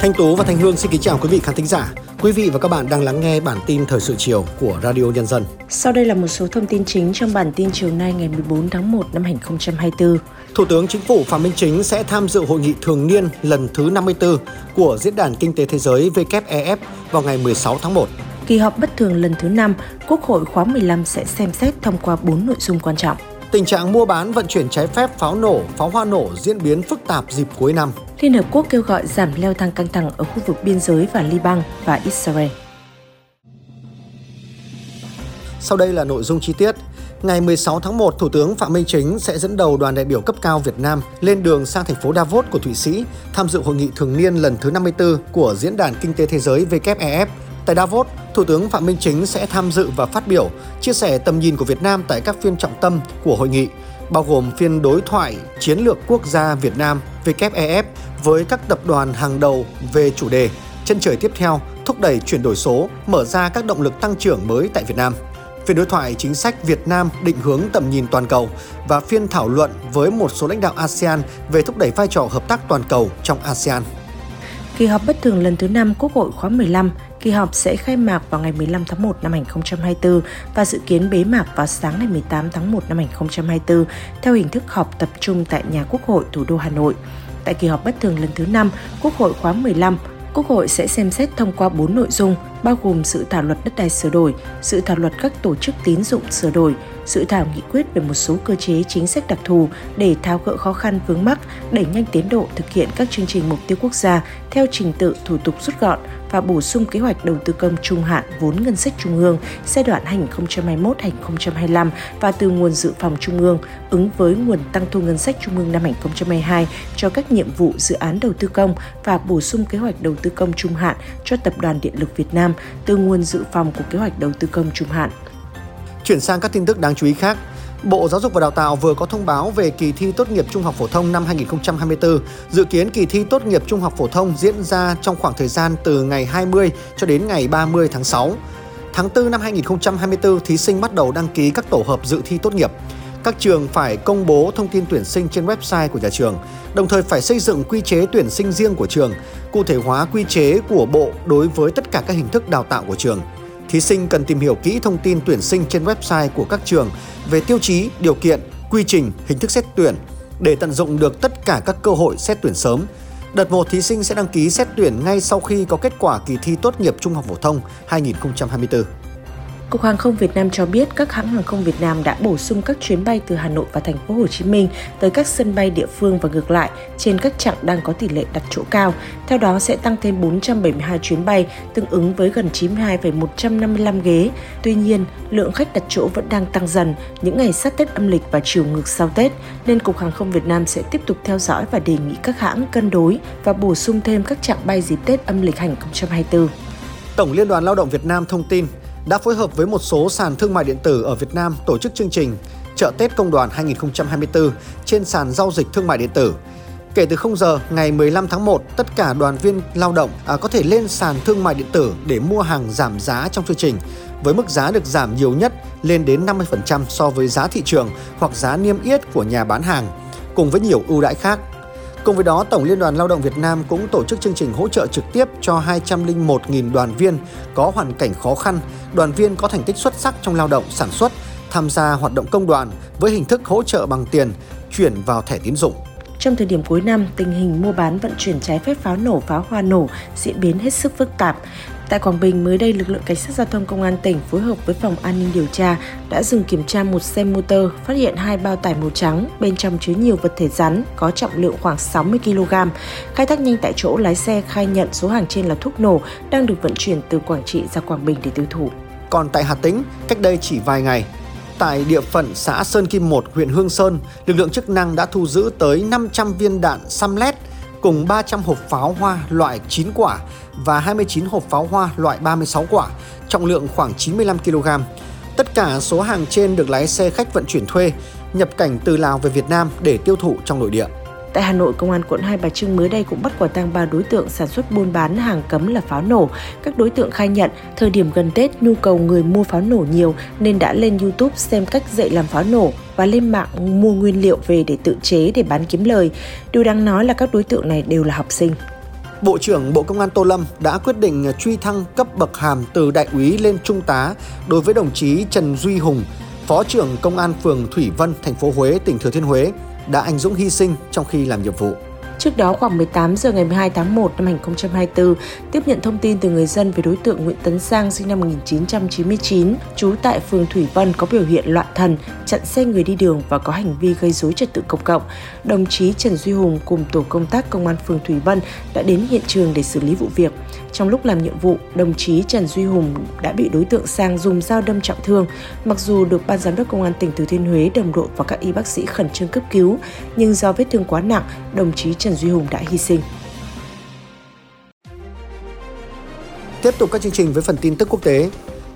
Thanh Tú và Thanh Hương xin kính chào quý vị khán thính giả. Quý vị và các bạn đang lắng nghe bản tin thời sự chiều của Radio Nhân dân. Sau đây là một số thông tin chính trong bản tin chiều nay ngày 14 tháng 1 năm 2024. Thủ tướng Chính phủ Phạm Minh Chính sẽ tham dự hội nghị thường niên lần thứ 54 của Diễn đàn Kinh tế Thế giới WEF vào ngày 16 tháng 1. Kỳ họp bất thường lần thứ 5, Quốc hội khóa 15 sẽ xem xét thông qua 4 nội dung quan trọng. Tình trạng mua bán vận chuyển trái phép pháo nổ, pháo hoa nổ diễn biến phức tạp dịp cuối năm. Liên Hợp Quốc kêu gọi giảm leo thang căng thẳng ở khu vực biên giới và Liban và Israel. Sau đây là nội dung chi tiết. Ngày 16 tháng 1, Thủ tướng Phạm Minh Chính sẽ dẫn đầu đoàn đại biểu cấp cao Việt Nam lên đường sang thành phố Davos của Thụy Sĩ tham dự hội nghị thường niên lần thứ 54 của Diễn đàn Kinh tế Thế giới WEF. Tại Davos, Thủ tướng Phạm Minh Chính sẽ tham dự và phát biểu, chia sẻ tầm nhìn của Việt Nam tại các phiên trọng tâm của hội nghị, bao gồm phiên đối thoại chiến lược quốc gia Việt Nam WEF với các tập đoàn hàng đầu về chủ đề chân trời tiếp theo, thúc đẩy chuyển đổi số, mở ra các động lực tăng trưởng mới tại Việt Nam. Phiên đối thoại chính sách Việt Nam định hướng tầm nhìn toàn cầu và phiên thảo luận với một số lãnh đạo ASEAN về thúc đẩy vai trò hợp tác toàn cầu trong ASEAN. Kỳ họp bất thường lần thứ 5 Quốc hội khóa 15, kỳ họp sẽ khai mạc vào ngày 15 tháng 1 năm 2024 và dự kiến bế mạc vào sáng ngày 18 tháng 1 năm 2024 theo hình thức họp tập trung tại nhà Quốc hội thủ đô Hà Nội. Tại kỳ họp bất thường lần thứ 5, Quốc hội khóa 15, Quốc hội sẽ xem xét thông qua 4 nội dung, bao gồm sự thảo luật đất đai sửa đổi, sự thảo luật các tổ chức tín dụng sửa đổi, sự thảo nghị quyết về một số cơ chế chính sách đặc thù để tháo gỡ khó khăn vướng mắc, đẩy nhanh tiến độ thực hiện các chương trình mục tiêu quốc gia theo trình tự thủ tục rút gọn và bổ sung kế hoạch đầu tư công trung hạn vốn ngân sách trung ương giai đoạn 2021-2025 và từ nguồn dự phòng trung ương ứng với nguồn tăng thu ngân sách trung ương năm 2022 cho các nhiệm vụ dự án đầu tư công và bổ sung kế hoạch đầu tư công trung hạn cho Tập đoàn Điện lực Việt Nam từ nguồn dự phòng của kế hoạch đầu tư công trung hạn. Chuyển sang các tin tức đáng chú ý khác, Bộ Giáo dục và Đào tạo vừa có thông báo về kỳ thi tốt nghiệp trung học phổ thông năm 2024. Dự kiến kỳ thi tốt nghiệp trung học phổ thông diễn ra trong khoảng thời gian từ ngày 20 cho đến ngày 30 tháng 6. Tháng 4 năm 2024, thí sinh bắt đầu đăng ký các tổ hợp dự thi tốt nghiệp. Các trường phải công bố thông tin tuyển sinh trên website của nhà trường, đồng thời phải xây dựng quy chế tuyển sinh riêng của trường, cụ thể hóa quy chế của Bộ đối với tất cả các hình thức đào tạo của trường – thí sinh cần tìm hiểu kỹ thông tin tuyển sinh trên website của các trường về tiêu chí, điều kiện, quy trình, hình thức xét tuyển để tận dụng được tất cả các cơ hội xét tuyển sớm. Đợt 1 thí sinh sẽ đăng ký xét tuyển ngay sau khi có kết quả kỳ thi tốt nghiệp trung học phổ thông 2024. Cục Hàng không Việt Nam cho biết các hãng hàng không Việt Nam đã bổ sung các chuyến bay từ Hà Nội và thành phố Hồ Chí Minh tới các sân bay địa phương và ngược lại trên các chặng đang có tỷ lệ đặt chỗ cao. Theo đó sẽ tăng thêm 472 chuyến bay, tương ứng với gần 92,155 ghế. Tuy nhiên, lượng khách đặt chỗ vẫn đang tăng dần những ngày sát Tết âm lịch và chiều ngược sau Tết, nên Cục Hàng không Việt Nam sẽ tiếp tục theo dõi và đề nghị các hãng cân đối và bổ sung thêm các chặng bay dịp Tết âm lịch 2024. Tổng Liên đoàn Lao động Việt Nam thông tin đã phối hợp với một số sàn thương mại điện tử ở Việt Nam tổ chức chương trình Chợ Tết Công đoàn 2024 trên sàn giao dịch thương mại điện tử. Kể từ 0 giờ ngày 15 tháng 1, tất cả đoàn viên lao động à, có thể lên sàn thương mại điện tử để mua hàng giảm giá trong chương trình, với mức giá được giảm nhiều nhất lên đến 50% so với giá thị trường hoặc giá niêm yết của nhà bán hàng, cùng với nhiều ưu đãi khác. Cùng với đó, Tổng Liên đoàn Lao động Việt Nam cũng tổ chức chương trình hỗ trợ trực tiếp cho 201.000 đoàn viên có hoàn cảnh khó khăn, đoàn viên có thành tích xuất sắc trong lao động sản xuất, tham gia hoạt động công đoàn với hình thức hỗ trợ bằng tiền, chuyển vào thẻ tín dụng. Trong thời điểm cuối năm, tình hình mua bán vận chuyển trái phép pháo nổ, pháo hoa nổ diễn biến hết sức phức tạp. Tại Quảng Bình, mới đây lực lượng cảnh sát giao thông công an tỉnh phối hợp với phòng an ninh điều tra đã dừng kiểm tra một xe motor, phát hiện hai bao tải màu trắng, bên trong chứa nhiều vật thể rắn có trọng lượng khoảng 60 kg. Khai thác nhanh tại chỗ, lái xe khai nhận số hàng trên là thuốc nổ đang được vận chuyển từ Quảng Trị ra Quảng Bình để tiêu thụ. Còn tại Hà Tĩnh, cách đây chỉ vài ngày, tại địa phận xã Sơn Kim 1, huyện Hương Sơn, lực lượng chức năng đã thu giữ tới 500 viên đạn samlet cùng 300 hộp pháo hoa loại 9 quả và 29 hộp pháo hoa loại 36 quả, trọng lượng khoảng 95 kg. Tất cả số hàng trên được lái xe khách vận chuyển thuê, nhập cảnh từ Lào về Việt Nam để tiêu thụ trong nội địa. Tại Hà Nội, Công an quận Hai Bà Trưng mới đây cũng bắt quả tang ba đối tượng sản xuất buôn bán hàng cấm là pháo nổ. Các đối tượng khai nhận thời điểm gần Tết nhu cầu người mua pháo nổ nhiều nên đã lên YouTube xem cách dạy làm pháo nổ và lên mạng mua nguyên liệu về để tự chế để bán kiếm lời. Điều đáng nói là các đối tượng này đều là học sinh. Bộ trưởng Bộ Công an Tô Lâm đã quyết định truy thăng cấp bậc hàm từ đại úy lên trung tá đối với đồng chí Trần Duy Hùng, Phó trưởng Công an phường Thủy Vân, thành phố Huế, tỉnh Thừa Thiên Huế, đã anh dũng hy sinh trong khi làm nhiệm vụ. Trước đó khoảng 18 giờ ngày 12 tháng 1 năm 2024, tiếp nhận thông tin từ người dân về đối tượng Nguyễn Tấn Sang sinh năm 1999, trú tại phường Thủy Vân có biểu hiện loạn thần, chặn xe người đi đường và có hành vi gây dối trật tự công cộng. Đồng chí Trần Duy Hùng cùng tổ công tác công an phường Thủy Vân đã đến hiện trường để xử lý vụ việc. Trong lúc làm nhiệm vụ, đồng chí Trần Duy Hùng đã bị đối tượng Sang dùng dao đâm trọng thương. Mặc dù được ban giám đốc công an tỉnh Thừa Thiên Huế đồng đội và các y bác sĩ khẩn trương cấp cứu, nhưng do vết thương quá nặng, đồng chí Trần Trần Duy Hùng đã hy sinh. Tiếp tục các chương trình với phần tin tức quốc tế.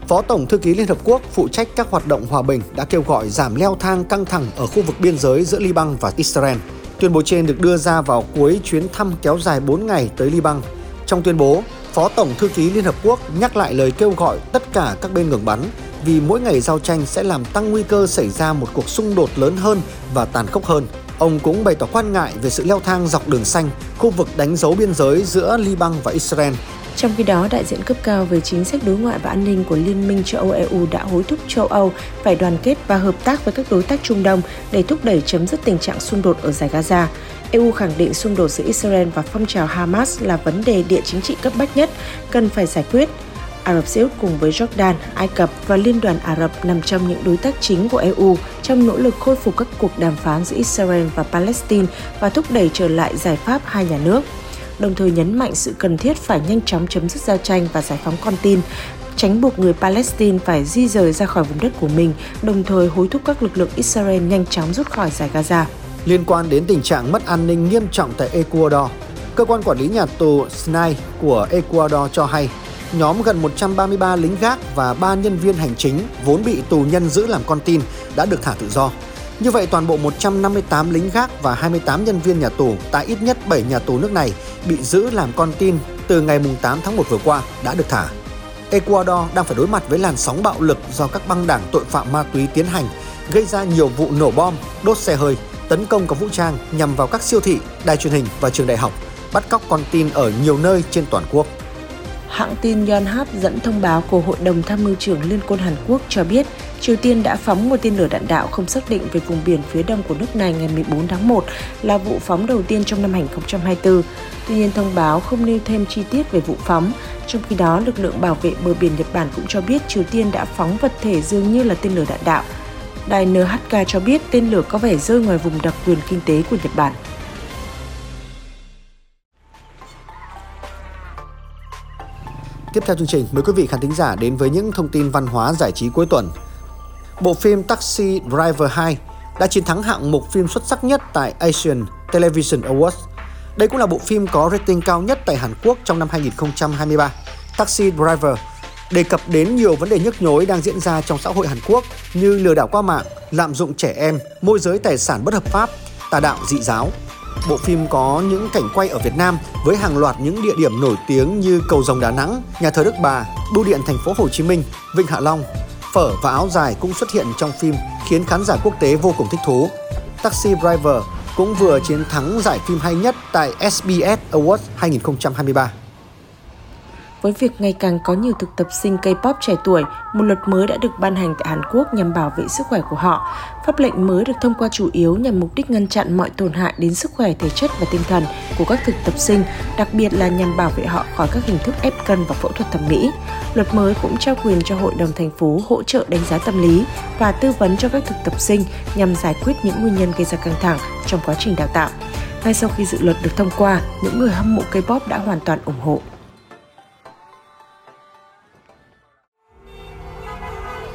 Phó Tổng Thư ký Liên Hợp Quốc phụ trách các hoạt động hòa bình đã kêu gọi giảm leo thang căng thẳng ở khu vực biên giới giữa Liban và Israel. Tuyên bố trên được đưa ra vào cuối chuyến thăm kéo dài 4 ngày tới Liban. Trong tuyên bố, Phó Tổng Thư ký Liên Hợp Quốc nhắc lại lời kêu gọi tất cả các bên ngừng bắn vì mỗi ngày giao tranh sẽ làm tăng nguy cơ xảy ra một cuộc xung đột lớn hơn và tàn khốc hơn. Ông cũng bày tỏ quan ngại về sự leo thang dọc đường xanh, khu vực đánh dấu biên giới giữa Liban và Israel. Trong khi đó, đại diện cấp cao về chính sách đối ngoại và an ninh của Liên minh châu Âu EU đã hối thúc châu Âu phải đoàn kết và hợp tác với các đối tác Trung Đông để thúc đẩy chấm dứt tình trạng xung đột ở giải Gaza. EU khẳng định xung đột giữa Israel và phong trào Hamas là vấn đề địa chính trị cấp bách nhất, cần phải giải quyết. Ả Rập Xê Út cùng với Jordan, Ai Cập và Liên đoàn Ả Rập nằm trong những đối tác chính của EU trong nỗ lực khôi phục các cuộc đàm phán giữa Israel và Palestine và thúc đẩy trở lại giải pháp hai nhà nước. Đồng thời nhấn mạnh sự cần thiết phải nhanh chóng chấm dứt giao tranh và giải phóng con tin, tránh buộc người Palestine phải di rời ra khỏi vùng đất của mình, đồng thời hối thúc các lực lượng Israel nhanh chóng rút khỏi giải Gaza liên quan đến tình trạng mất an ninh nghiêm trọng tại Ecuador. Cơ quan quản lý nhà tù SNAI của Ecuador cho hay, nhóm gần 133 lính gác và 3 nhân viên hành chính vốn bị tù nhân giữ làm con tin đã được thả tự do. Như vậy, toàn bộ 158 lính gác và 28 nhân viên nhà tù tại ít nhất 7 nhà tù nước này bị giữ làm con tin từ ngày 8 tháng 1 vừa qua đã được thả. Ecuador đang phải đối mặt với làn sóng bạo lực do các băng đảng tội phạm ma túy tiến hành, gây ra nhiều vụ nổ bom, đốt xe hơi, tấn công có vũ trang nhằm vào các siêu thị, đài truyền hình và trường đại học, bắt cóc con tin ở nhiều nơi trên toàn quốc. Hãng tin Yonhap dẫn thông báo của Hội đồng Tham mưu trưởng Liên quân Hàn Quốc cho biết Triều Tiên đã phóng một tên lửa đạn đạo không xác định về vùng biển phía đông của nước này ngày 14 tháng 1 là vụ phóng đầu tiên trong năm 2024. Tuy nhiên, thông báo không nêu thêm chi tiết về vụ phóng. Trong khi đó, lực lượng bảo vệ bờ biển Nhật Bản cũng cho biết Triều Tiên đã phóng vật thể dường như là tên lửa đạn đạo Đài NHK cho biết tên lửa có vẻ rơi ngoài vùng đặc quyền kinh tế của Nhật Bản. Tiếp theo chương trình, mời quý vị khán thính giả đến với những thông tin văn hóa giải trí cuối tuần. Bộ phim Taxi Driver 2 đã chiến thắng hạng mục phim xuất sắc nhất tại Asian Television Awards. Đây cũng là bộ phim có rating cao nhất tại Hàn Quốc trong năm 2023. Taxi Driver đề cập đến nhiều vấn đề nhức nhối đang diễn ra trong xã hội Hàn Quốc như lừa đảo qua mạng, lạm dụng trẻ em, môi giới tài sản bất hợp pháp, tà đạo dị giáo. Bộ phim có những cảnh quay ở Việt Nam với hàng loạt những địa điểm nổi tiếng như cầu rồng Đà Nẵng, nhà thờ Đức Bà, bưu điện thành phố Hồ Chí Minh, Vịnh Hạ Long. Phở và áo dài cũng xuất hiện trong phim khiến khán giả quốc tế vô cùng thích thú. Taxi Driver cũng vừa chiến thắng giải phim hay nhất tại SBS Awards 2023. Với việc ngày càng có nhiều thực tập sinh K-pop trẻ tuổi, một luật mới đã được ban hành tại Hàn Quốc nhằm bảo vệ sức khỏe của họ. Pháp lệnh mới được thông qua chủ yếu nhằm mục đích ngăn chặn mọi tổn hại đến sức khỏe thể chất và tinh thần của các thực tập sinh, đặc biệt là nhằm bảo vệ họ khỏi các hình thức ép cân và phẫu thuật thẩm mỹ. Luật mới cũng trao quyền cho Hội đồng thành phố hỗ trợ đánh giá tâm lý và tư vấn cho các thực tập sinh nhằm giải quyết những nguyên nhân gây ra căng thẳng trong quá trình đào tạo. Ngay sau khi dự luật được thông qua, những người hâm mộ K-pop đã hoàn toàn ủng hộ.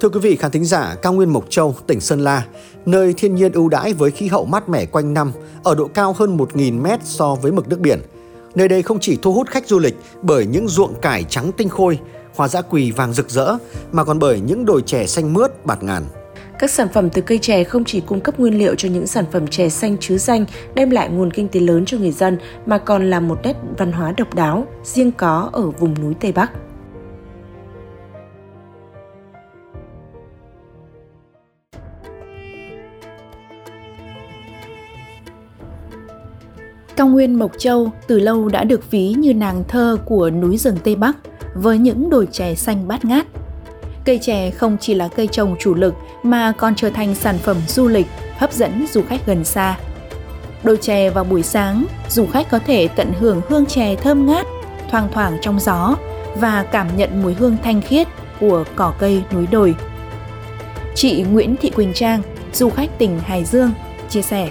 Thưa quý vị khán thính giả, cao nguyên Mộc Châu, tỉnh Sơn La, nơi thiên nhiên ưu đãi với khí hậu mát mẻ quanh năm, ở độ cao hơn 1.000 mét so với mực nước biển. Nơi đây không chỉ thu hút khách du lịch bởi những ruộng cải trắng tinh khôi, hoa dã quỳ vàng rực rỡ, mà còn bởi những đồi chè xanh mướt bạt ngàn. Các sản phẩm từ cây chè không chỉ cung cấp nguyên liệu cho những sản phẩm chè xanh chứ danh, đem lại nguồn kinh tế lớn cho người dân, mà còn là một nét văn hóa độc đáo, riêng có ở vùng núi Tây Bắc. Cao nguyên Mộc Châu từ lâu đã được ví như nàng thơ của núi rừng Tây Bắc với những đồi chè xanh bát ngát. Cây chè không chỉ là cây trồng chủ lực mà còn trở thành sản phẩm du lịch hấp dẫn du khách gần xa. Đồi chè vào buổi sáng, du khách có thể tận hưởng hương chè thơm ngát, thoang thoảng trong gió và cảm nhận mùi hương thanh khiết của cỏ cây núi đồi. Chị Nguyễn Thị Quỳnh Trang, du khách tỉnh Hải Dương, chia sẻ.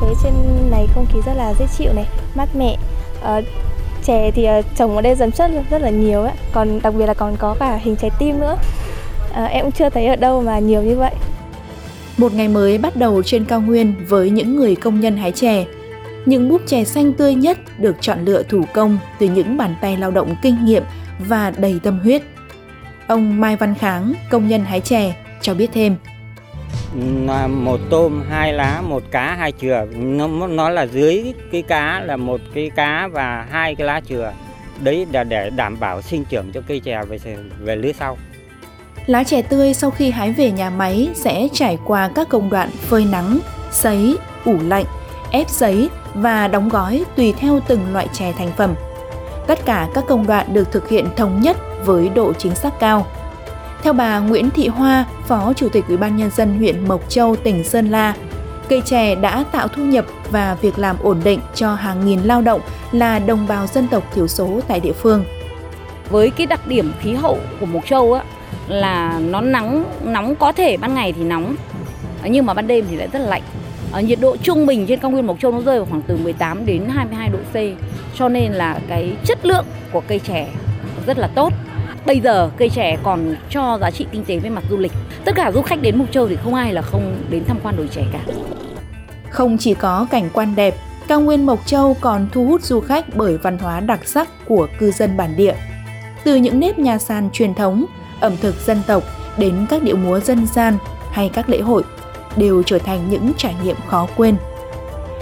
Thế trên này không khí rất là dễ chịu này, mát mẻ. Ờ, à, chè thì uh, trồng ở đây dần chất rất là nhiều ấy. Còn đặc biệt là còn có cả hình trái tim nữa. À, em cũng chưa thấy ở đâu mà nhiều như vậy. Một ngày mới bắt đầu trên cao nguyên với những người công nhân hái chè. Những búp chè xanh tươi nhất được chọn lựa thủ công từ những bàn tay lao động kinh nghiệm và đầy tâm huyết. Ông Mai Văn Kháng, công nhân hái chè, cho biết thêm một tôm, hai lá, một cá, hai chừa. Nó nó là dưới cái cá là một cái cá và hai cái lá chừa. Đấy là để đảm bảo sinh trưởng cho cây chè về về lứa sau. Lá chè tươi sau khi hái về nhà máy sẽ trải qua các công đoạn phơi nắng, sấy, ủ lạnh, ép giấy và đóng gói tùy theo từng loại chè thành phẩm. Tất cả các công đoạn được thực hiện thống nhất với độ chính xác cao theo bà Nguyễn Thị Hoa, Phó Chủ tịch Ủy ban nhân dân huyện Mộc Châu, tỉnh Sơn La, cây chè đã tạo thu nhập và việc làm ổn định cho hàng nghìn lao động là đồng bào dân tộc thiểu số tại địa phương. Với cái đặc điểm khí hậu của Mộc Châu á là nó nắng nóng có thể ban ngày thì nóng nhưng mà ban đêm thì lại rất là lạnh. Ở nhiệt độ trung bình trên cao nguyên Mộc Châu nó rơi vào khoảng từ 18 đến 22 độ C. Cho nên là cái chất lượng của cây chè rất là tốt bây giờ cây chè còn cho giá trị kinh tế về mặt du lịch. Tất cả du khách đến mộc châu thì không ai là không đến tham quan đồi chè cả. Không chỉ có cảnh quan đẹp, cao nguyên mộc châu còn thu hút du khách bởi văn hóa đặc sắc của cư dân bản địa. Từ những nếp nhà sàn truyền thống, ẩm thực dân tộc đến các điệu múa dân gian hay các lễ hội đều trở thành những trải nghiệm khó quên.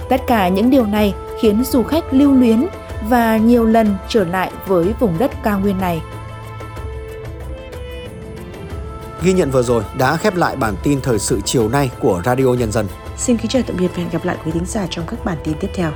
Tất cả những điều này khiến du khách lưu luyến và nhiều lần trở lại với vùng đất cao nguyên này. Ghi nhận vừa rồi đã khép lại bản tin thời sự chiều nay của Radio Nhân dân. Xin kính chào tạm biệt và hẹn gặp lại quý thính giả trong các bản tin tiếp theo.